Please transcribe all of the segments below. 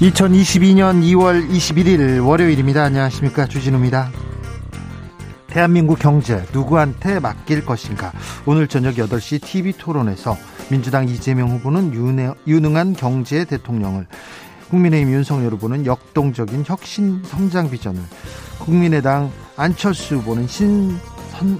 2022년 2월 21일 월요일입니다. 안녕하십니까. 주진우입니다. 대한민국 경제 누구한테 맡길 것인가? 오늘 저녁 8시 TV 토론에서 민주당 이재명 후보는 유능한 경제 대통령을 국민의힘 윤석열 후보는 역동적인 혁신 성장 비전을 국민의당 안철수 후보는 신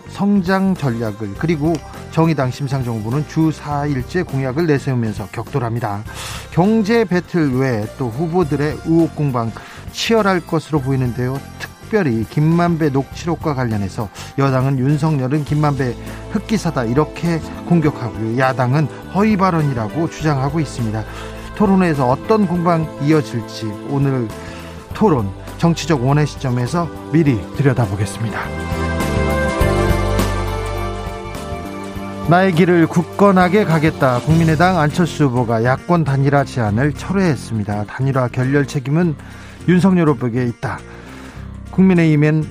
성장 전략을 그리고 정의당 심상정 후보는 주 4일째 공약을 내세우면서 격돌합니다. 경제 배틀 외에 또 후보들의 의혹 공방 치열할 것으로 보이는데요. 특별히 김만배 녹취록과 관련해서 여당은 윤석열은 김만배 흑기사다 이렇게 공격하고요. 야당은 허위 발언이라고 주장하고 있습니다. 토론회에서 어떤 공방 이어질지 오늘 토론 정치적 원의 시점에서 미리 들여다보겠습니다. 나의 길을 굳건하게 가겠다. 국민의당 안철수 후보가 야권 단일화 제안을 철회했습니다. 단일화 결렬 책임은 윤석열 후보에게 있다. 국민의힘엔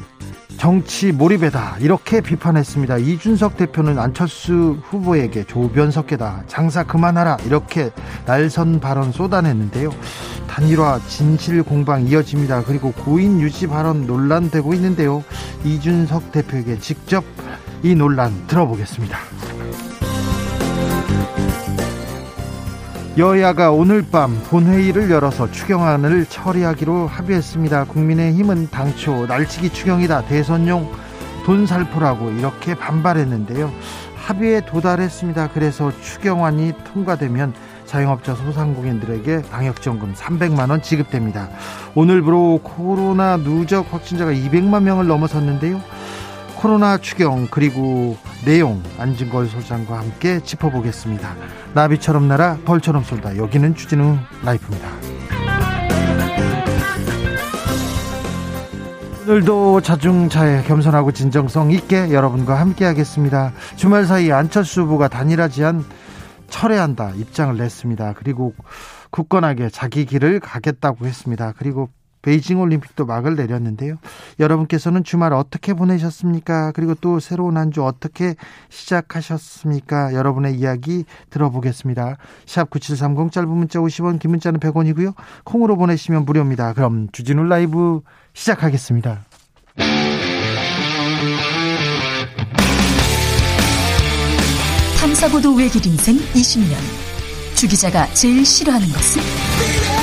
정치 몰입에다 이렇게 비판했습니다. 이준석 대표는 안철수 후보에게 조변석계다 장사 그만하라 이렇게 날선 발언 쏟아냈는데요. 단일화 진실 공방 이어집니다. 그리고 고인 유지 발언 논란되고 있는데요. 이준석 대표에게 직접 이 논란 들어보겠습니다. 여야가 오늘 밤 본회의를 열어서 추경안을 처리하기로 합의했습니다. 국민의힘은 당초 날치기 추경이다 대선용 돈 살포라고 이렇게 반발했는데요. 합의에 도달했습니다. 그래서 추경안이 통과되면 자영업자 소상공인들에게 방역지원금 300만 원 지급됩니다. 오늘부로 코로나 누적 확진자가 200만 명을 넘어섰는데요. 코로나 추경 그리고 내용 안진걸 소장과 함께 짚어보겠습니다. 나비처럼 날아 벌처럼 쏜다. 여기는 주진우 라이프입니다. 오늘도 자중차에 겸손하고 진정성 있게 여러분과 함께 하겠습니다. 주말 사이 안철수 후보가 단일화 제안 철회한다 입장을 냈습니다. 그리고 굳건하게 자기 길을 가겠다고 했습니다. 그리고 베이징 올림픽도 막을 내렸는데요. 여러분께서는 주말 어떻게 보내셨습니까? 그리고 또 새로운 한 주 어떻게 시작하셨습니까? 여러분의 이야기 들어보겠습니다. 샵 9730 짧은 문자 50원, 긴 문자는 100원이고요. 콩으로 보내시면 무료입니다. 그럼 주진우 라이브 시작하겠습니다. 탐사보도 외길 인생 20년. 주 기자가 제일 싫어하는 것은?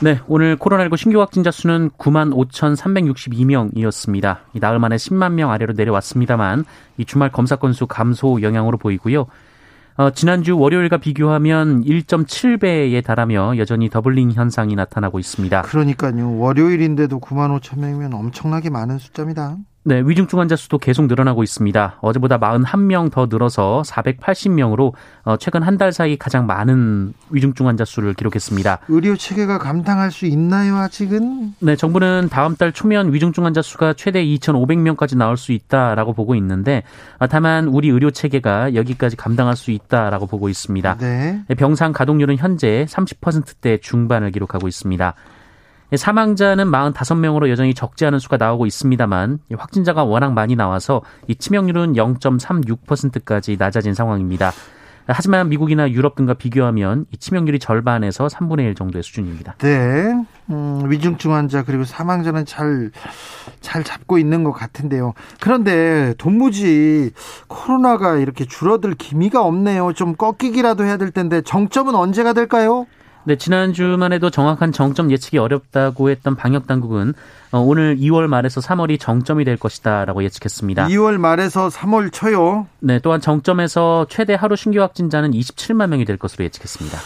네, 오늘 코로나19 신규 확진자 수는 9만 5,362명이었습니다. 이 나흘 만에 10만 명 아래로 내려왔습니다만 이 주말 검사 건수 감소 영향으로 보이고요. 어, 지난주 월요일과 비교하면 1.7배에 달하며 여전히 doubling 현상이 나타나고 있습니다. 그러니까요. 월요일인데도 9만 5천 명이면 엄청나게 많은 숫자입니다. 네, 위중증 환자 수도 계속 늘어나고 있습니다. 어제보다 41명 더 늘어서 480명으로 어, 최근 한 달 사이 가장 많은 위중증 환자 수를 기록했습니다. 의료 체계가 감당할 수 있나요, 아직은? 네, 정부는 다음 달 초면 위중증 환자 수가 최대 2,500명까지 나올 수 있다라고 보고 있는데 아, 다만 우리 의료 체계가 여기까지 감당할 수 있다라고 보고 있습니다. 네. 병상 가동률은 현재 30%대 중반을 기록하고 있습니다. 사망자는 45명으로 여전히 적지 않은 수가 나오고 있습니다만 확진자가 워낙 많이 나와서 이 치명률은 0.36%까지 낮아진 상황입니다. 하지만 미국이나 유럽 등과 비교하면 이 치명률이 절반에서 3분의 1 정도의 수준입니다. 네. 음, 위중증 환자 그리고 사망자는 잘, 잘 잡고 있는 것 같은데요. 그런데 돈무지 코로나가 이렇게 줄어들 기미가 없네요. 좀 꺾이기라도 해야 될 텐데 정점은 언제가 될까요? 네, 지난주만 해도 정확한 정점 예측이 어렵다고 했던 방역 당국은 어, 오늘 2월 말에서 3월이 정점이 될 것이다라고 예측했습니다. 2월 말에서 3월 초요. 네, 또한 정점에서 최대 하루 신규 확진자는 27만 명이 될 것으로 예측했습니다.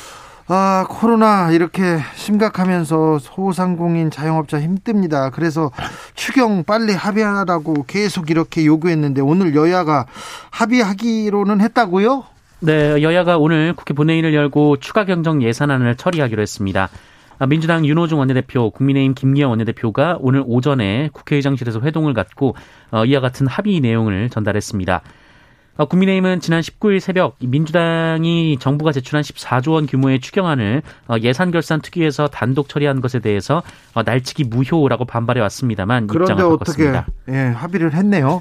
아, 코로나 이렇게 심각하면서 소상공인 자영업자 힘듭니다. 그래서 추경 빨리 합의하라고 계속 이렇게 요구했는데 오늘 여야가 합의하기로는 했다고요? 네, 여야가 오늘 국회 본회의를 열고 추가 경정 예산안을 처리하기로 했습니다. 아, 민주당 윤호중 원내대표, 국민의힘 김기현 원내대표가 오늘 오전에 국회의장실에서 회동을 갖고 어, 이와 같은 합의 내용을 전달했습니다. 어, 국민의힘은 지난 19일 새벽 민주당이 정부가 제출한 14조 원 규모의 추경안을 어, 예산 결산 특위에서 단독 처리한 것에 대해서 날치기 무효라고 반발해 왔습니다만 입장을 바꿨습니다. 어떻게 예, 합의를 했네요.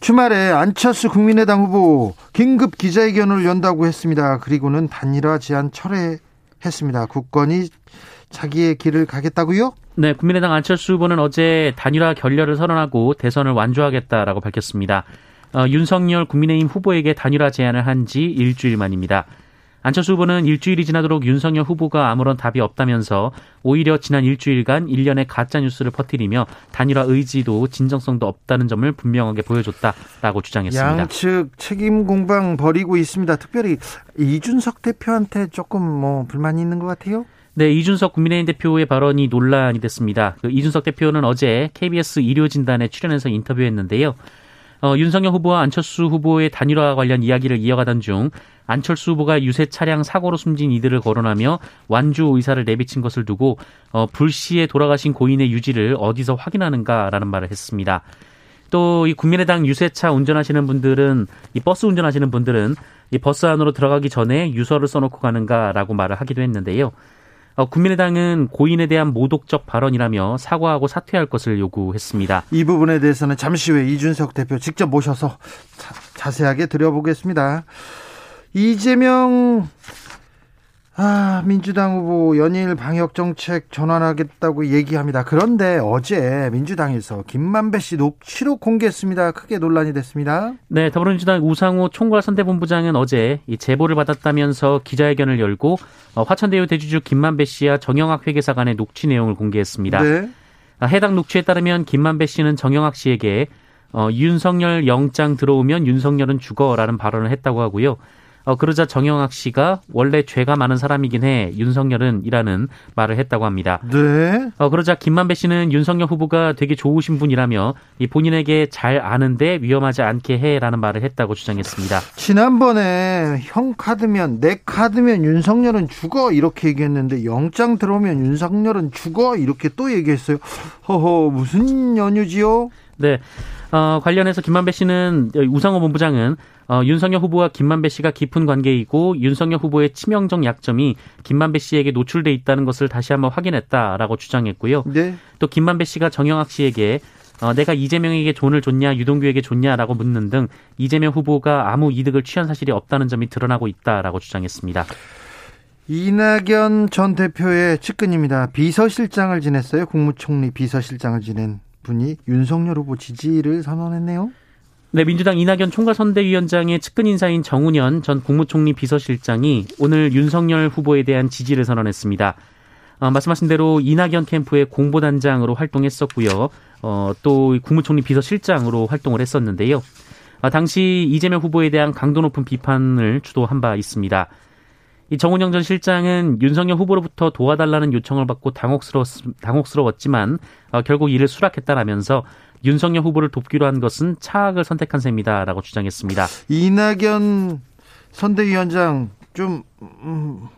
주말에 안철수 국민의당 후보 긴급 기자회견을 연다고 했습니다. 그리고는 단일화 제안 철회했습니다. 국권이 자기의 길을 가겠다고요? 네, 국민의당 안철수 후보는 어제 단일화 결렬을 선언하고 대선을 완주하겠다라고 밝혔습니다. 어, 윤석열 국민의힘 후보에게 단일화 제안을 한 지 일주일 만입니다. 안철수 후보는 일주일이 지나도록 윤석열 후보가 아무런 답이 없다면서 오히려 지난 일주일간 일련의 가짜 뉴스를 퍼뜨리며 단일화 의지도 진정성도 없다는 점을 분명하게 보여줬다라고 주장했습니다. 양측 책임 공방 벌이고 있습니다. 특별히 이준석 대표한테 조금 뭐 불만이 있는 것 같아요. 네, 이준석 국민의힘 대표의 발언이 논란이 됐습니다. 그 이준석 대표는 어제 KBS 일요진단에 출연해서 인터뷰했는데요. 어, 윤석열 후보와 안철수 후보의 단일화 관련 이야기를 이어가던 중 안철수 후보가 유세 차량 사고로 숨진 이들을 거론하며 완주 의사를 내비친 것을 두고 어, 불시에 돌아가신 고인의 유지를 어디서 확인하는가라는 말을 했습니다. 또 이 국민의당 유세차 운전하시는 분들은 이 버스 운전하시는 분들은 이 버스 안으로 들어가기 전에 유서를 써놓고 가는가라고 말을 하기도 했는데요. 어, 국민의당은 고인에 대한 모독적 발언이라며 사과하고 사퇴할 것을 요구했습니다. 이 부분에 대해서는 잠시 후에 이준석 대표 직접 모셔서 자, 자세하게 들여보겠습니다. 이재명 아, 민주당 후보 연일 방역 정책 전환하겠다고 얘기합니다. 그런데 어제 민주당에서 김만배 씨 녹취록 공개했습니다. 크게 논란이 됐습니다. 네, 더불어민주당 우상호 총괄선대본부장은 어제 이 제보를 받았다면서 기자회견을 열고 어, 화천대유 대주주 김만배 씨와 정영학 회계사 간의 녹취 내용을 공개했습니다. 네. 아, 해당 녹취에 따르면 김만배 씨는 정영학 씨에게 어, 윤석열 영장 들어오면 윤석열은 죽어라는 발언을 했다고 하고요. 어, 그러자 정영학 씨가 원래 죄가 많은 사람이긴 해 윤석열은 이라는 말을 했다고 합니다. 네. 어, 그러자 김만배 씨는 윤석열 후보가 되게 좋으신 분이라며 이 본인에게 잘 아는데 위험하지 않게 해라는 말을 했다고 주장했습니다. 지난번에 형 카드면 내 카드면 윤석열은 죽어 이렇게 얘기했는데 영장 들어오면 윤석열은 죽어 이렇게 또 얘기했어요. 허허 무슨 연유지요? 네. 어, 관련해서 김만배 씨는 우상호 본부장은 어, 윤석열 후보와 김만배 씨가 깊은 관계이고 윤석열 후보의 치명적 약점이 김만배 씨에게 노출돼 있다는 것을 다시 한번 확인했다라고 주장했고요. 네. 또 김만배 씨가 정영학 씨에게 어, 내가 이재명에게 돈을 줬냐 유동규에게 줬냐라고 묻는 등 이재명 후보가 아무 이득을 취한 사실이 없다는 점이 드러나고 있다라고 주장했습니다. 이낙연 전 대표의 측근입니다. 비서실장을 지냈어요. 국무총리 비서실장을 지낸 분이 윤석열 후보 지지를 선언했네요. 네, 민주당 이낙연 총괄선대위원장의 측근 인사인 정운현 전 국무총리 비서실장이 오늘 윤석열 후보에 대한 지지를 선언했습니다. 어, 말씀하신 대로 이낙연 캠프의 공보단장으로 활동했었고요. 어, 또 국무총리 비서실장으로 활동을 했었는데요. 어, 당시 이재명 후보에 대한 강도 높은 비판을 주도한 바 있습니다. 이 정운영 전 실장은 윤석열 후보로부터 도와달라는 요청을 받고 당혹스러웠, 당혹스러웠지만 어, 결국 이를 수락했다라면서 윤석열 후보를 돕기로 한 것은 차악을 선택한 셈이다라고 주장했습니다. 이낙연 선대위원장 좀 음,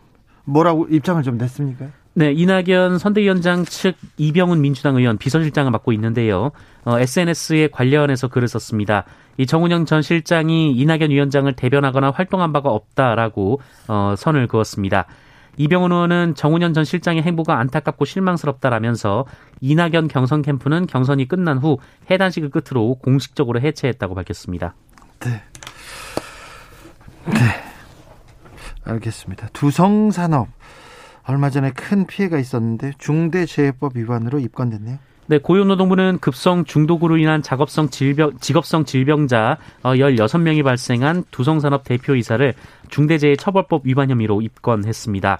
뭐라고 입장을 좀 냈습니까? 네, 이낙연 선대위원장 측 이병훈 민주당 의원 비서실장을 맡고 있는데요. 어, SNS에 관련해서 글을 썼습니다. 이 정운영 전 실장이 이낙연 위원장을 대변하거나 활동한 바가 없다라고 어, 선을 그었습니다. 이병훈 의원은 정운현 전 실장의 행보가 안타깝고 실망스럽다라면서 이낙연 경선 캠프는 경선이 끝난 후 해단식을 끝으로 공식적으로 해체했다고 밝혔습니다. 네. 네. 알겠습니다. 두성산업 얼마 전에 큰 피해가 있었는데 중대재해법 위반으로 입건됐네요. 네, 고용노동부는 급성 중독으로 인한 작업성 질병, 직업성 질병자 16명이 어, 발생한 두성산업 대표이사를 중대재해처벌법 위반 혐의로 입건했습니다.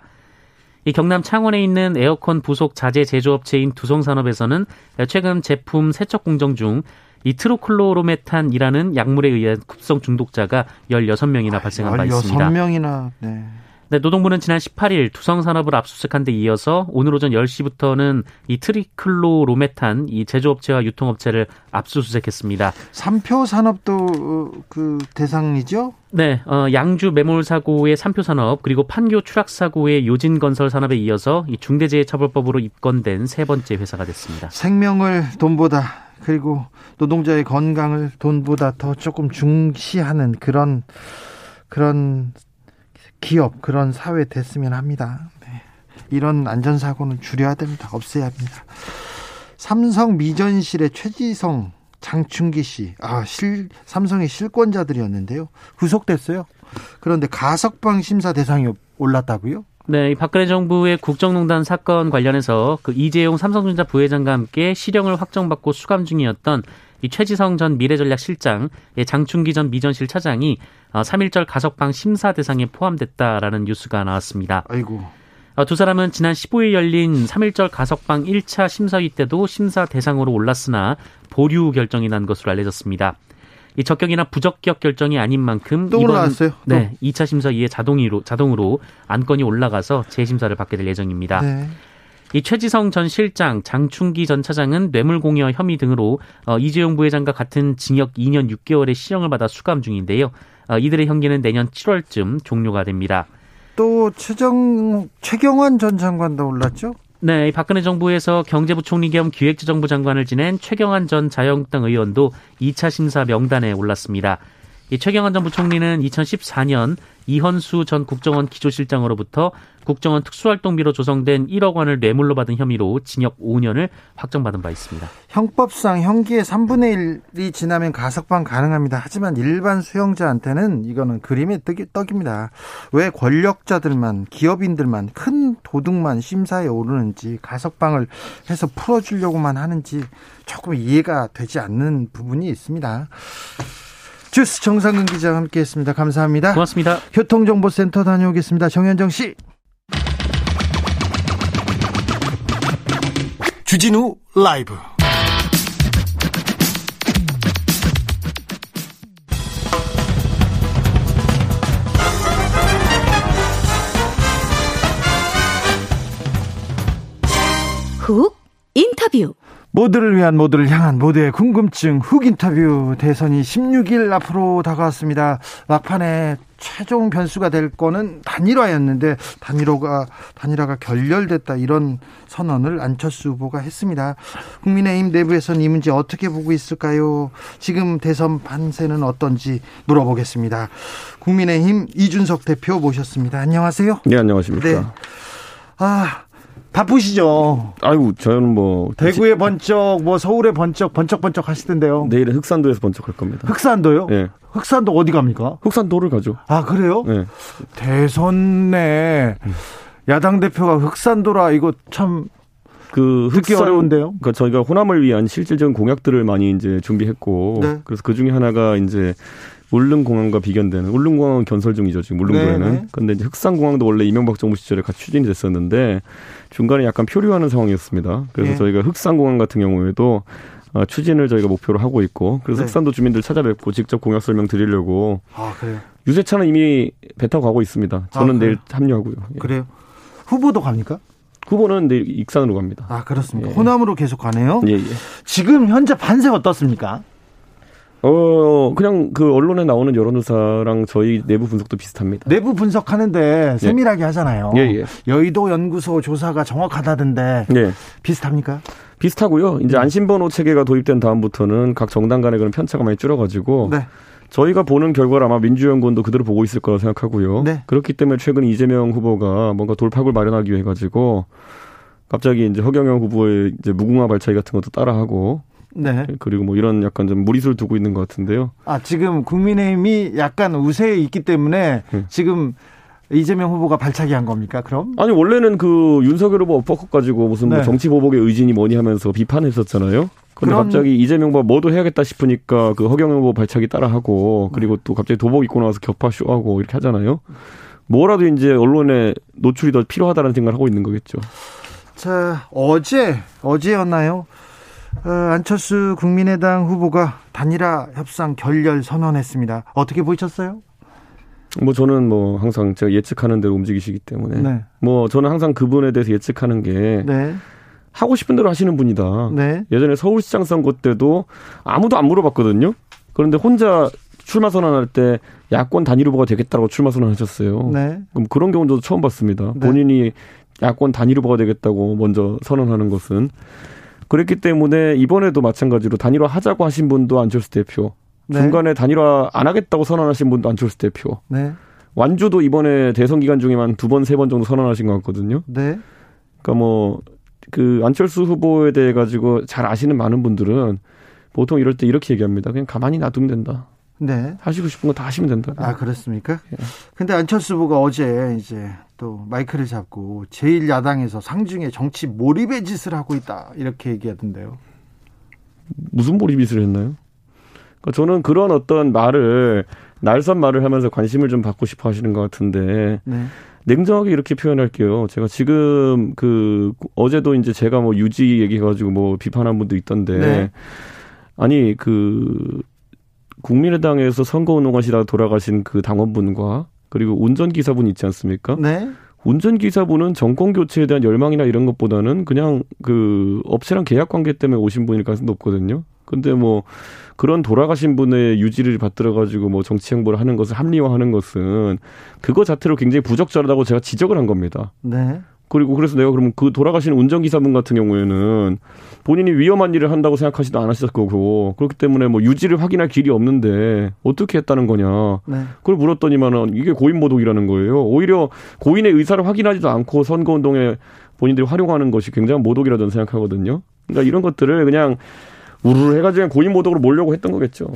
이 경남 창원에 있는 에어컨 부속 자재 제조업체인 두성산업에서는 최근 제품 세척 공정 중 이 트리클로로메탄이라는 약물에 의한 급성 중독자가 16명이나 발생한 바 있습니다. 16명이나 네. 네, 노동부는 지난 18일 두성산업을 압수수색한 데 이어서 오늘 오전 10시부터는 이 트리클로로메탄 이 제조업체와 유통업체를 압수수색했습니다. 삼표 산업도 그 대상이죠? 네, 어, 양주 매몰 사고의 삼표 산업 그리고 판교 추락 사고의 요진 건설 산업에 이어서 이 중대재해처벌법으로 입건된 세 번째 회사가 됐습니다. 생명을 돈보다 그리고 노동자의 건강을 돈보다 더 조금 중시하는 그런 그런 기업 그런 사회 됐으면 합니다. 네. 이런 안전사고는 줄여야 됩니다. 없애야 합니다. 삼성 미전실의 최지성 장충기 씨, 아, 실, 삼성의 실권자들이었는데요. 구속됐어요. 그런데 가석방 심사 대상이 올랐다고요? 네, 이 박근혜 정부의 국정농단 사건 관련해서 그 이재용 삼성전자 부회장과 함께 실형을 확정받고 수감 중이었던 이 최지성 전 미래전략실장, 예, 장충기 전 미전실 차장이 3.1절 어, 가석방 심사 대상에 포함됐다라는 뉴스가 나왔습니다. 아이고. 어, 두 사람은 지난 15일 열린 3.1절 가석방 1차 심사위 때도 심사 대상으로 올랐으나 보류 결정이 난 것으로 알려졌습니다. 이 적격이나 부적격 결정이 아닌 만큼 또 이번 올라왔어요? 네, 2차 심사 이에 자동으로 자동으로 안건이 올라가서 재심사를 받게 될 예정입니다. 네. 이 최지성 전 실장, 장충기 전 차장은 뇌물공여 혐의 등으로 어, 이재용 부회장과 같은 징역 2년 6개월의 시형을 받아 수감 중인데요. 어, 이들의 형기는 내년 7월쯤 종료가 됩니다. 또 최정 최경환 전 장관도 올랐죠? 네, 박근혜 정부에서 경제부총리 겸 기획재정부 장관을 지낸 최경환 전 자유한국당 의원도 2차 심사 명단에 올랐습니다. 이 최경환 전 부총리는 2014년 이헌수 전 국정원 기조실장으로부터 국정원 특수활동비로 조성된 1억 원을 뇌물로 받은 혐의로 징역 5년을 확정받은 바 있습니다. 형법상 형기의 3분의 1이 지나면 가석방 가능합니다. 하지만 일반 수용자한테는 이거는 그림의 떡이, 떡입니다. 왜 권력자들만 기업인들만 큰 도둑만 심사에 오르는지 가석방을 해서 풀어주려고만 하는지 조금 이해가 되지 않는 부분이 있습니다. 주스 정상근 기자와 함께했습니다. 감사합니다. 고맙습니다. 교통정보센터 다녀오겠습니다. 정현정 씨. 주진우 라이브. 훅 인터뷰. 모두를 위한 모두를 향한 모두의 궁금증 훅 인터뷰 대선이 16일 앞으로 다가왔습니다. 막판에 최종 변수가 될 거는 단일화였는데 단일화가 단일화가 결렬됐다 이런 선언을 안철수 후보가 했습니다. 국민의힘 내부에서는 이 문제 어떻게 보고 있을까요? 지금 대선 판세는 어떤지 물어보겠습니다. 국민의힘 이준석 대표 모셨습니다. 안녕하세요. 네, 안녕하십니까. 네. 아, 바쁘시죠? 아이고, 저는 뭐. 대구에 번쩍, 뭐 서울에 번쩍, 번쩍 번쩍 하실 텐데요. 내일은 흑산도에서 번쩍할 겁니다. 흑산도요? 네. 흑산도 어디 갑니까? 흑산도를 가죠. 아, 그래요? 네. 대선내 야당 대표가 흑산도라 이거 참. 그 흑산, 어려운데요. 그러니까 저희가 호남을 위한 실질적인 공약들을 많이 이제 준비했고 네. 그래서 그 중에 하나가 이제 울릉공항과 비견되는 울릉공항은 건설 중이죠 지금 울릉도에는. 네, 네. 근데 이제 흑산공항도 원래 이명박 정부 시절에 같이 추진이 됐었는데 중간에 약간 표류하는 상황이었습니다. 그래서 네. 저희가 흑산공항 같은 경우에도 어, 추진을 저희가 목표로 하고 있고 그래서 네. 흑산도 주민들 찾아뵙고 직접 공약 설명 드리려고. 아 그래요. 유세차는 이미 배 타고 가고 있습니다. 저는 아, 내일 합류하고요. 예. 그래요. 후보도 갑니까? 후보는 내일 익산으로 갑니다. 아 그렇습니까? 예. 호남으로 계속 가네요. 예, 예. 지금 현재 반세 어떻습니까? 어, 그냥 그 언론에 나오는 여론조사랑 저희 내부 분석도 비슷합니다. 내부 분석하는데 예. 세밀하게 예. 하잖아요. 예, 예. 여의도 연구소 조사가 정확하다던데 예. 비슷합니까? 비슷하고요. 이제 음. 안심번호 체계가 도입된 다음부터는 각 정당 간의 그런 편차가 많이 줄어가지고 네. 저희가 보는 결과를 아마 민주연구원도 그대로 보고 있을 거라 생각하고요. 네. 그렇기 때문에 최근 이재명 후보가 뭔가 돌파구를 마련하기 위해 가지고 갑자기 이제 허경영 후보의 이제 무궁화 발차기 같은 것도 따라하고 네. 그리고 뭐 이런 약간 좀 무리수를 두고 있는 것 같은데요. 아, 지금 국민의힘이 약간 우세에 있기 때문에 네. 지금 이재명 후보가 발차기 한 겁니까? 그럼? 아니 원래는 그 윤석열 후보 엎어컷 가지고 무슨 뭐 네. 뭐 정치 보복의 의진이 뭐니 하면서 비판했었잖아요. 근데 그럼... 갑자기 이재명 후보 뭐도 해야겠다 싶으니까 그 허경영 후보 발차기 따라하고 그리고 또 갑자기 도복 입고 나와서 격파 쇼하고 이렇게 하잖아요. 뭐라도 이제 언론에 노출이 더 필요하다는 생각을 하고 있는 거겠죠. 자 어제 어제였나요? 어, 안철수 국민의당 후보가 단일화 협상 결렬 선언했습니다. 어떻게 보셨어요? 뭐 저는 뭐 항상 제가 예측하는 대로 움직이시기 때문에 네. 뭐 저는 항상 그분에 대해서 예측하는 게 네. 하고 싶은 대로 하시는 분이다. 네. 예전에 서울시장 선거 때도 아무도 안 물어봤거든요. 그런데 혼자 출마 선언할 때 야권 단일 후보가 되겠다고 출마 선언하셨어요. 네. 그럼 그런 경우도 처음 봤습니다. 네. 본인이 야권 단일 후보가 되겠다고 먼저 선언하는 것은 그랬기 때문에 이번에도 마찬가지로 단일화 하자고 하신 분도 안철수 대표, 네. 중간에 단일화 안 하겠다고 선언하신 분도 안철수 대표. 네. 완주도 이번에 대선 기간 중에만 두 번, 세 번 정도 선언하신 것 같거든요. 네. 그러니까 뭐, 그 안철수 후보에 대해 가지고 잘 아시는 많은 분들은 보통 이럴 때 이렇게 얘기합니다. 그냥 가만히 놔두면 된다. 네. 하시고 싶은 거 다 하시면 된다. 아, 그렇습니까? 예. 근데 안철수 후보가 어제 이제 또 마이크를 잡고 제1야당에서 상중에 정치 몰입의 짓을 하고 있다. 이렇게 얘기하던데요. 무슨 몰입 짓을 했나요? 그러니까 저는 그런 어떤 말을 날선 말을 하면서 관심을 좀 받고 싶어 하시는 것 같은데 네. 냉정하게 이렇게 표현할게요. 제가 지금 그 어제도 이제 제가 뭐 유지 얘기해가지고 뭐 비판한 분도 있던데 네. 아니 그 국민의당에서 선거운동하시다가 돌아가신 그 당원분과 그리고 운전기사분 있지 않습니까? 네. 운전기사분은 정권 교체에 대한 열망이나 이런 것보다는 그냥 그 업체랑 계약 관계 때문에 오신 분일 가능성이 높거든요. 근데 뭐 그런 돌아가신 분의 유지를 받들어 가지고 뭐 정치 행보를 하는 것을 합리화하는 것은 그거 자체로 굉장히 부적절하다고 제가 지적을 한 겁니다. 네. 그리고 그래서 내가 그러면 그 돌아가신 운전기사분 같은 경우에는 본인이 위험한 일을 한다고 생각하지도 않았을 거고 그렇기 때문에 뭐 유지를 확인할 길이 없는데 어떻게 했다는 거냐. 네. 그걸 물었더니만은 이게 고인 모독이라는 거예요. 오히려 고인의 의사를 확인하지도 않고 선거운동에 본인들이 활용하는 것이 굉장한 모독이라 저는 생각하거든요. 그러니까 이런 것들을 그냥 우르르 해가지고 고인 모독으로 몰려고 했던 거겠죠.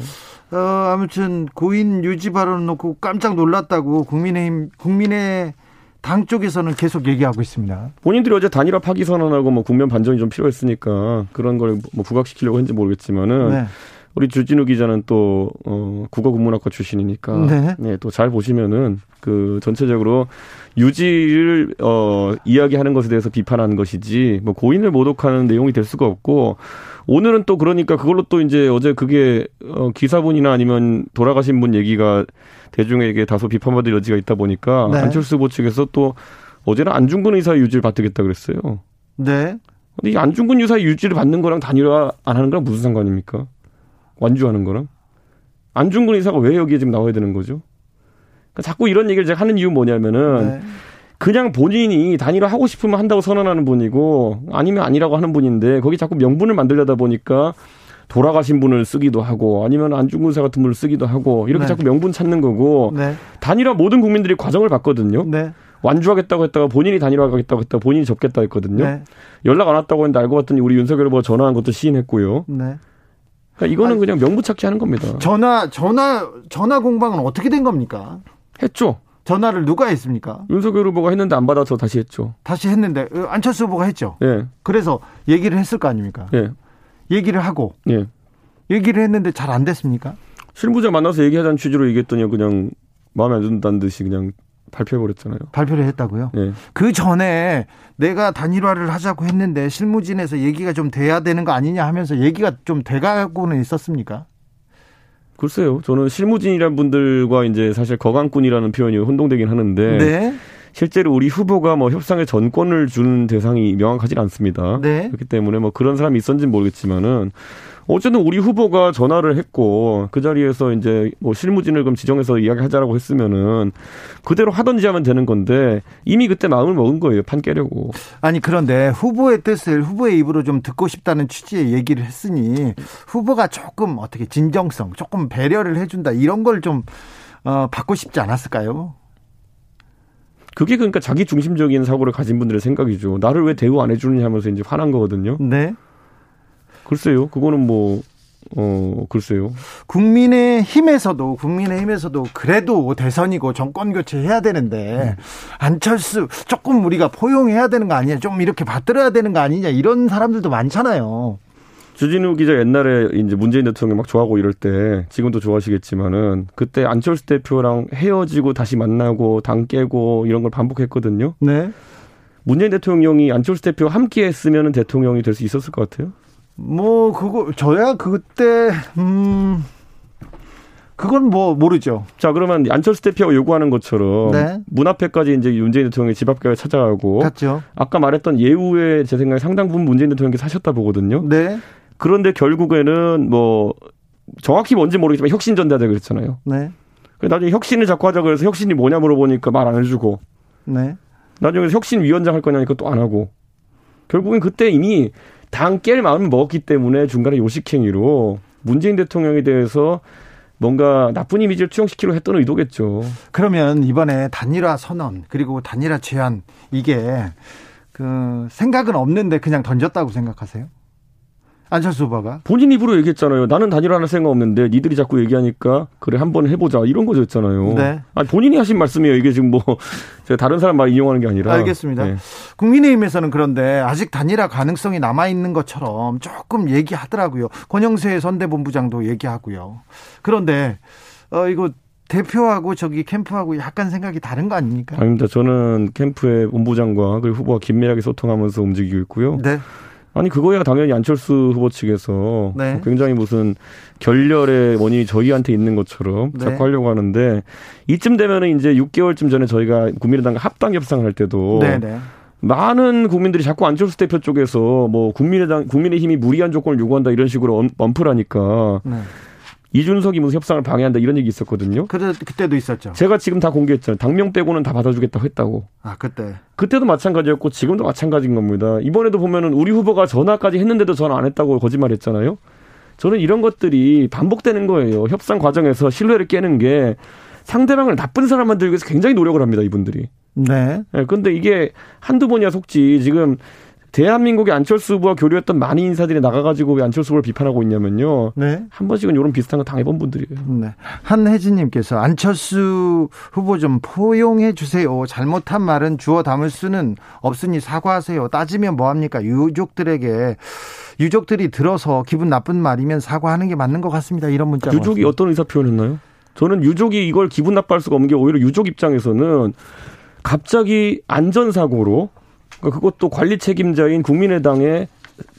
어, 아무튼 고인 유지 발언 놓고 깜짝 놀랐다고 국민의힘 국민의 당 쪽에서는 계속 얘기하고 있습니다. 본인들이 어제 단일화 파기 선언하고 뭐 국면 반전이 좀 필요했으니까 그런 걸 뭐 부각시키려고 했는지 모르겠지만은 네. 우리 주진우 기자는 또 어, 국어국문학과 출신이니까 네. 네, 또 잘 보시면은 그 전체적으로 유지를 어 이야기하는 것에 대해서 비판하는 것이지 뭐 고인을 모독하는 내용이 될 수가 없고 오늘은 또 그러니까 그걸로 또 이제 어제 그게 어 기사분이나 아니면 돌아가신 분 얘기가 대중에게 다소 비판받을 여지가 있다 보니까 네. 안철수 후보 측에서 또 어제는 안중근 의사의 유지를 받겠다 그랬어요. 네. 근데 이 안중근 의사의 유지를 받는 거랑 단일화 안 하는 거랑 무슨 상관입니까? 완주하는 거랑? 안중근 의사가 왜 여기에 지금 나와야 되는 거죠? 그러니까 자꾸 이런 얘기를 제가 하는 이유 뭐냐면은 네. 그냥 본인이 단일화 하고 싶으면 한다고 선언하는 분이고 아니면 아니라고 하는 분인데 거기 자꾸 명분을 만들려다 보니까 돌아가신 분을 쓰기도 하고 아니면 안중근사 같은 분을 쓰기도 하고 이렇게 네. 자꾸 명분 찾는 거고 네. 단일화 모든 국민들이 과정을 봤거든요. 네. 완주하겠다고 했다가 본인이 단일화하겠다고 했다가 본인이 접겠다 했거든요. 네. 연락 안 왔다고 했는데 알고 봤더니 우리 윤석열 후보가 전화한 것도 시인했고요. 네. 그러니까 이거는 아니, 그냥 명부 찾기 하는 겁니다. 전화 전화 전화 공방은 어떻게 된 겁니까? 했죠. 전화를 누가 했습니까? 윤석열 후보가 했는데 안 받아서 다시 했죠. 다시 했는데 어, 안철수 후보가 했죠. 예. 그래서 얘기를 했을 거 아닙니까? 예. 얘기를 하고 예. 얘기를 했는데 잘 안 됐습니까? 실무자 만나서 얘기하자는 취지로 얘기했더니 그냥 마음에 안 든다는 듯이 그냥 발표해버렸잖아요. 발표를 했다고요? 네. 그 전에 내가 단일화를 하자고 했는데 실무진에서 얘기가 좀 돼야 되는 거 아니냐 하면서 얘기가 좀 돼가고는 있었습니까? 글쎄요. 저는 실무진이란 분들과 이제 사실 거강꾼이라는 표현이 혼동되긴 하는데 네. 실제로 우리 후보가 뭐 협상에 전권을 주는 대상이 명확하지 않습니다. 네. 그렇기 때문에 뭐 그런 사람이 있었는지는 모르겠지만은 어쨌든 우리 후보가 전화를 했고 그 자리에서 이제 뭐 실무진을 그럼 지정해서 이야기하자라고 했으면은 그대로 하던지 하면 되는 건데 이미 그때 마음을 먹은 거예요 판 깨려고. 아니 그런데 후보의 뜻을 후보의 입으로 좀 듣고 싶다는 취지의 얘기를 했으니 후보가 조금 어떻게 진정성, 조금 배려를 해준다 이런 걸 좀 어, 받고 싶지 않았을까요? 그게 그러니까 자기 중심적인 사고를 가진 분들의 생각이죠. 나를 왜 대우 안 해주느냐 하면서 이제 화난 거거든요. 네. 글쎄요. 그거는 뭐 어, 글쎄요. 국민의 힘에서도, 국민의 힘에서도 그래도 대선이고 정권 교체해야 되는데, 음. 안철수 조금 우리가 포용해야 되는 거 아니냐, 좀 이렇게 받들어야 되는 거 아니냐, 이런 사람들도 많잖아요. 주진우 기자 옛날에 이제 문재인 대통령 막 좋아하고 이럴 때 지금도 좋아하시겠지만은 그때 안철수 대표랑 헤어지고 다시 만나고 당 깨고 이런 걸 반복했거든요. 네. 문재인 대통령이 안철수 대표 함께 했으면 대통령이 될 수 있었을 것 같아요. 뭐 그거 저야 그때 음 그건 뭐 모르죠. 자 그러면 안철수 대표가 요구하는 것처럼 네. 문 앞에까지 이제 문재인 대통령이 집 앞까지 찾아가고 갔죠. 아까 말했던 예우의 제 생각에 상당 부분 문재인 대통령께 사셨다 보거든요. 네. 그런데 결국에는 뭐 정확히 뭔지 모르겠지만 혁신 전대하자 그랬잖아요. 네. 나중에 혁신을 자꾸 하자 그래서 혁신이 뭐냐 물어보니까 말 안 해주고. 네. 나중에 혁신 위원장 할 거냐니까 또 안 하고. 결국엔 그때 이미 당 깰 마음을 먹었기 때문에 중간에 요식행위로 문재인 대통령에 대해서 뭔가 나쁜 이미지를 투영시키려 했던 의도겠죠. 그러면 이번에 단일화 선언 그리고 단일화 제안 이게 그 생각은 없는데 그냥 던졌다고 생각하세요? 안철수 후보가 본인 입으로 얘기했잖아요. 나는 단일화할 생각 없는데 니들이 자꾸 얘기하니까 그래 한번 해보자 이런 거였잖아요. 네. 아니 본인이 하신 말씀이에요. 이게 지금 뭐 제가 다른 사람 말 인용하는 게 아니라. 알겠습니다. 네. 국민의힘에서는 그런데 아직 단일화 가능성이 남아 있는 것처럼 조금 얘기하더라고요. 권영세 선대본부장도 얘기하고요. 그런데 어 이거 대표하고 저기 캠프하고 약간 생각이 다른 거 아닙니까? 아닙니다. 저는 캠프의 본부장과 그리고 후보와 긴밀하게 소통하면서 움직이고 있고요. 네. 아니 그거야 당연히 안철수 후보 측에서 네. 굉장히 무슨 결렬의 원인이 저희한테 있는 것처럼 네. 자꾸 하려고 하는데 이쯤 되면은 이제 6개월쯤 전에 저희가 국민의당과 합당 협상을 할 때도 네, 네. 많은 국민들이 자꾸 안철수 대표 쪽에서 뭐 국민의당 국민의힘이 무리한 조건을 요구한다 이런 식으로 언플하니까 네. 이준석이 무슨 협상을 방해한다 이런 얘기 있었거든요. 그때 그때도 있었죠. 제가 지금 다 공개했잖아요. 당명 빼고는 다 받아주겠다고 했다고. 아 그때. 그때도 마찬가지였고 지금도 마찬가지인 겁니다. 이번에도 보면은 우리 후보가 전화까지 했는데도 전화 안 했다고 거짓말했잖아요. 저는 이런 것들이 반복되는 거예요. 협상 과정에서 신뢰를 깨는 게 상대방을 나쁜 사람 만들기 위해서 굉장히 노력을 합니다. 이분들이. 네. 네. 근데 이게 한두 번이야 속지. 지금 대한민국의 안철수 후보와 교류했던 많은 인사들이 나가가지고 왜 안철수 후보를 비판하고 있냐면요. 네. 한 번씩은 이런 비슷한 거 당해본 분들이에요. 네. 한혜진님께서 안철수 후보 좀 포용해 주세요. 잘못한 말은 주워 담을 수는 없으니 사과하세요. 따지면 뭐합니까? 유족들에게 유족들이 들어서 기분 나쁜 말이면 사과하는 게 맞는 것 같습니다. 이런 문자. 유족이 왔습니다. 어떤 의사 표현했나요? 저는 유족이 이걸 기분 나빠할 수가 없는 게 오히려 유족 입장에서는 갑자기 안전사고로 그러니까 그것도 관리 책임자인 국민의당의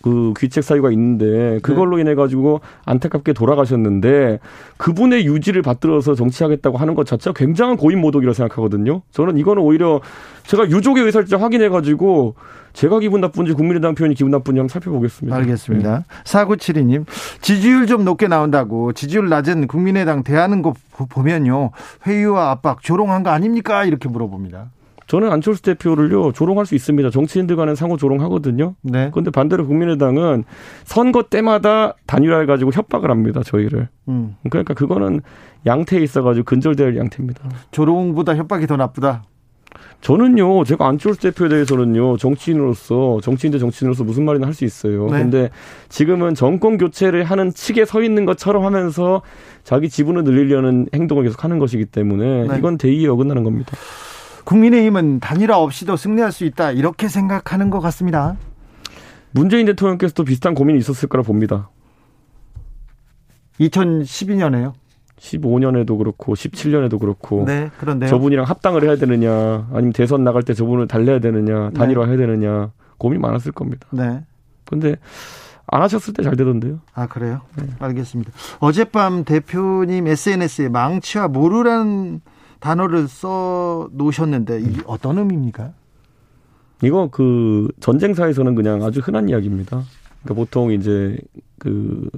그 귀책 사유가 있는데 그걸로 네. 인해 가지고 안타깝게 돌아가셨는데 그분의 유지를 받들어서 정치하겠다고 하는 것 자체가 굉장한 고인 모독이라고 생각하거든요. 저는 이거는 오히려 제가 유족의 의사를 확인해 가지고 제가 기분 나쁜지 국민의당 표현이 기분 나쁜지 한번 살펴보겠습니다. 알겠습니다. 네. 4972님, 지지율 좀 높게 나온다고 지지율 낮은 국민의당 대하는 거 보면요. 회의와 압박 조롱한 거 아닙니까? 이렇게 물어봅니다. 저는 안철수 대표를요 조롱할 수 있습니다. 정치인들 간에 상호 조롱하거든요. 네. 그런데 반대로 국민의당은 선거 때마다 단일화해 가지고 협박을 합니다. 저희를. 음. 그러니까 그거는 양태에 있어가지고 근절될 양태입니다. 조롱보다 협박이 더 나쁘다. 저는요, 제가 안철수 대표에 대해서는요, 정치인으로서, 정치인 대 정치인으로서 무슨 말이나 할 수 있어요. 네. 근데 지금은 정권 교체를 하는 측에 서 있는 것처럼 하면서 자기 지분을 늘리려는 행동을 계속 하는 것이기 때문에 네. 이건 대의에 어긋나는 겁니다. 국민의힘은 단일화 없이도 승리할 수 있다 이렇게 생각하는 것 같습니다. 문재인 대통령께서도 비슷한 고민이 있었을 거라 봅니다. 2012년에요? 15년에도 그렇고 17년에도 그렇고 네, 그런데 저분이랑 합당을 해야 되느냐 아니면 대선 나갈 때 저분을 달래야 되느냐 단일화 네. 해야 되느냐 고민 많았을 겁니다. 네. 근데 안 하셨을 때 잘 되던데요. 아 그래요? 네. 알겠습니다. 어젯밤 대표님 SNS에 망치와 모르라는 단어를 써 놓으셨는데 이게 어떤 의미입니까? 이거 그 전쟁사에서는 그냥 아주 흔한 이야기입니다. 그러니까 보통 이제 그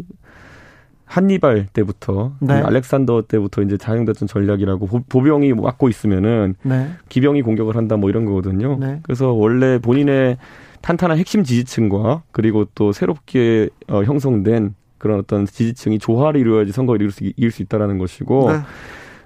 한니발 때부터 네. 알렉산더 때부터 이제 사용됐던 전략이라고 보 병이 막고 있으면은 네. 기병이 공격을 한다 뭐 이런 거거든요. 네. 그래서 원래 본인의 탄탄한 핵심 지지층과 그리고 또 새롭게 어, 형성된 그런 어떤 지지층이 조화를 이루어야지 선거를 이룰 수, 이룰 수 있다라는 것이고 네.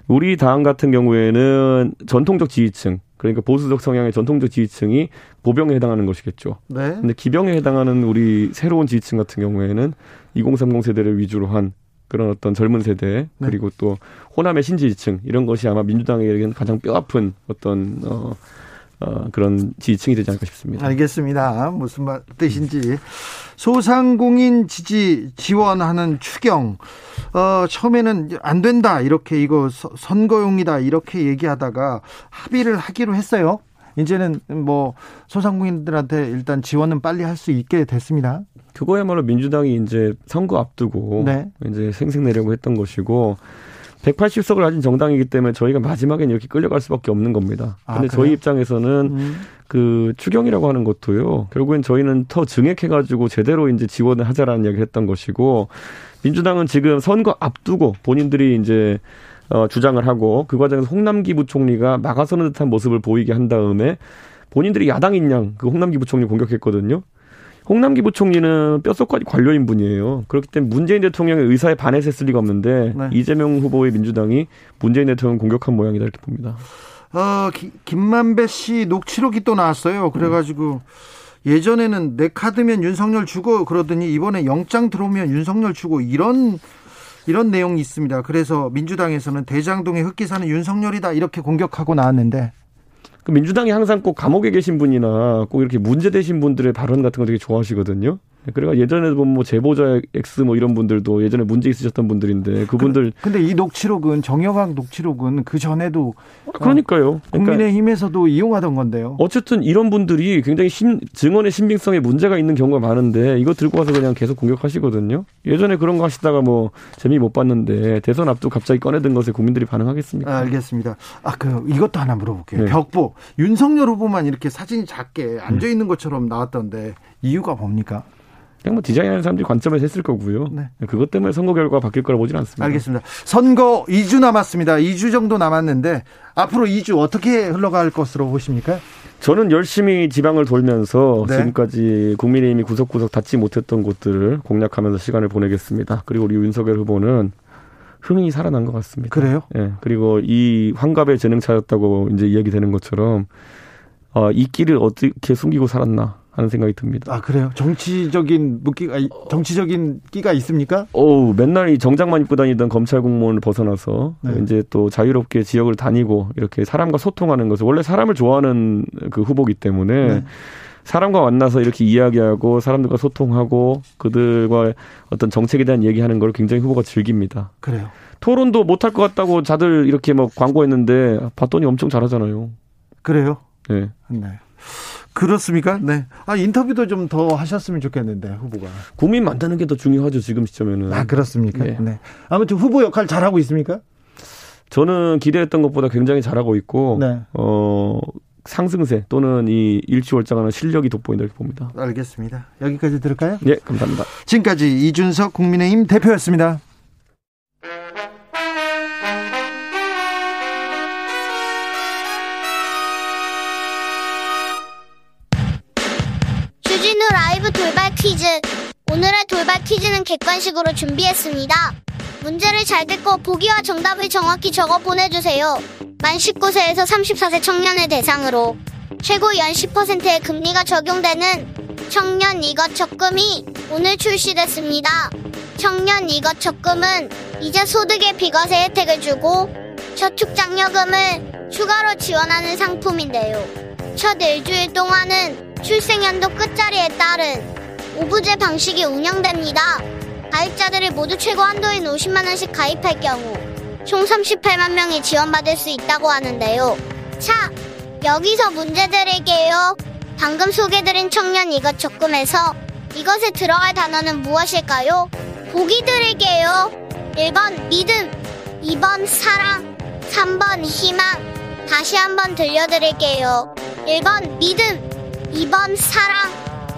우리 당 같은 경우에는 전통적 지지층 그러니까 보수적 성향의 전통적 지지층이 보병에 해당하는 것이겠죠. 네. 근데 기병에 해당하는 우리 새로운 지지층 같은 경우에는 2030 세대를 위주로 한 그런 어떤 젊은 세대 네. 그리고 또 호남의 신지지층 이런 것이 아마 민주당에게는 가장 뼈아픈 어떤 어, 어 그런 지지층이 되지 않을까 싶습니다. 알겠습니다. 무슨 말 뜻인지 소상공인 지지 지원하는 추경 어 처음에는 안 된다 이렇게 이거 선거용이다 이렇게 얘기하다가 합의를 하기로 했어요. 이제는 뭐 소상공인들한테 일단 지원은 빨리 할 수 있게 됐습니다. 그거야말로 민주당이 이제 선거 앞두고 네. 이제 생색내려고 했던 것이고 180석을 가진 정당이기 때문에 저희가 마지막엔 이렇게 끌려갈 수밖에 없는 겁니다. 아, 근데 아, 저희 입장에서는 음. 그 추경이라고 하는 것도요. 결국엔 저희는 더 증액해 가지고 제대로 이제 지원을 하자라는 이야기를 했던 것이고 민주당은 지금 선거 앞두고 본인들이 이제 어, 주장을 하고 그 과정에서 홍남기 부총리가 막아서는 듯한 모습을 보이게 한 다음에 본인들이 야당인 양 그 홍남기 부총리 공격했거든요. 홍남기 부총리는 뼛속까지 관료인 분이에요. 그렇기 때문에 문재인 대통령의 의사에 반해서 을 리가 없는데 네. 이재명 후보의 민주당이 문재인 대통령 공격한 모양이다 이렇게 봅니다. 어, 기, 김만배 씨 녹취록이 또 나왔어요. 그래가지고 예전에는 내 카드면 윤석열 주고 그러더니 이번에 영장 들어오면 윤석열 주고 이런 이런 내용이 있습니다. 그래서 민주당에서는 대장동의 흑기 사는 윤석열이다 이렇게 공격하고 나왔는데 그 민주당이 항상 꼭 감옥에 계신 분이나 꼭 이렇게 문제되신 분들의 발언 같은 거 되게 좋아하시거든요. 그래가 예전에 보면 뭐 제보자 X 뭐 이런 분들도 예전에 문제 있으셨던 분들인데 그분들 그, 근데 이 녹취록은 정영학 녹취록은 그 전에도 아, 그러니까요. 어, 그러니까 국민의힘에서도 이용하던 건데요. 어쨌든 이런 분들이 굉장히 신, 증언의 신빙성에 문제가 있는 경우가 많은데 이거 들고 와서 그냥 계속 공격하시거든요. 예전에 그런 거 하시다가 뭐 재미 못 봤는데 대선 앞두고 갑자기 꺼내든 것에 국민들이 반응하겠습니까? 아, 알겠습니다. 아 그 이것도 하나 물어볼게요. 네. 벽보 윤석열 후보만 이렇게 사진이 작게 앉아 있는 것처럼 나왔던데 이유가 뭡니까? 그냥 뭐 디자인하는 사람들이 관점에서 했을 거고요. 네. 그것 때문에 선거 결과가 바뀔 거라 보지는 않습니다. 알겠습니다. 선거 2주 남았습니다. 2주 정도 남았는데 앞으로 2주 어떻게 흘러갈 것으로 보십니까? 저는 열심히 지방을 돌면서 네. 지금까지 국민의힘이 구석구석 닿지 못했던 곳들을 공략하면서 시간을 보내겠습니다. 그리고 우리 윤석열 후보는 흥이 살아난 것 같습니다. 그래요? 예. 그리고 이 환갑에 재능 차였다고 이제 이야기되는 것처럼 어, 이 길을 어떻게 숨기고 살았나 하는 생각이 듭니다. 아 그래요? 정치적인 무기가 정치적인 끼가 있습니까? 오 맨날 이 정장만 입고 다니던 검찰 공무원을 벗어나서 네. 이제 또 자유롭게 지역을 다니고 이렇게 사람과 소통하는 것을 원래 사람을 좋아하는 그 후보기 때문에 네. 사람과 만나서 이렇게 이야기하고 사람들과 소통하고 그들과 어떤 정책에 대한 얘기하는 걸 굉장히 후보가 즐깁니다. 그래요. 토론도 못할 것 같다고 다들 이렇게 막 광고했는데 봤더니 엄청 잘하잖아요. 그래요? 네. 네. 그렇습니까? 네. 아, 인터뷰도 좀 더 하셨으면 좋겠는데, 후보가. 국민 만드는 게 더 중요하죠, 지금 시점에는. 아, 그렇습니까? 네. 네. 아무튼 후보 역할 잘 하고 있습니까? 저는 기대했던 것보다 굉장히 잘하고 있고, 네. 어, 상승세 또는 이 일치월장하는 실력이 돋보인다 이렇게 봅니다. 알겠습니다. 여기까지 들을까요? 네, 감사합니다. 지금까지 이준석 국민의힘 대표였습니다. 돌발 퀴즈는 객관식으로 준비했습니다. 문제를 잘 듣고 보기와 정답을 정확히 적어 보내주세요. 만 19세에서 34세 청년을 대상으로 최고 연 10%의 금리가 적용되는 청년 이것 적금이 오늘 출시됐습니다. 청년 이것 적금은 이자 소득의 비과세 혜택을 주고 저축장려금을 추가로 지원하는 상품인데요. 첫 일주일 동안은 출생연도 끝자리에 따른 오부제 방식이 운영됩니다. 가입자들이 모두 최고 한도인 50만원씩 가입할 경우 총 38만 명이 지원받을 수 있다고 하는데요. 자, 여기서 문제 드릴게요. 방금 소개드린 청년 이것 적금에서 이것에 들어갈 단어는 무엇일까요? 보기 드릴게요. 1번 믿음, 2번 사랑, 3번 희망. 다시 한번 들려드릴게요. 1번 믿음, 2번 사랑,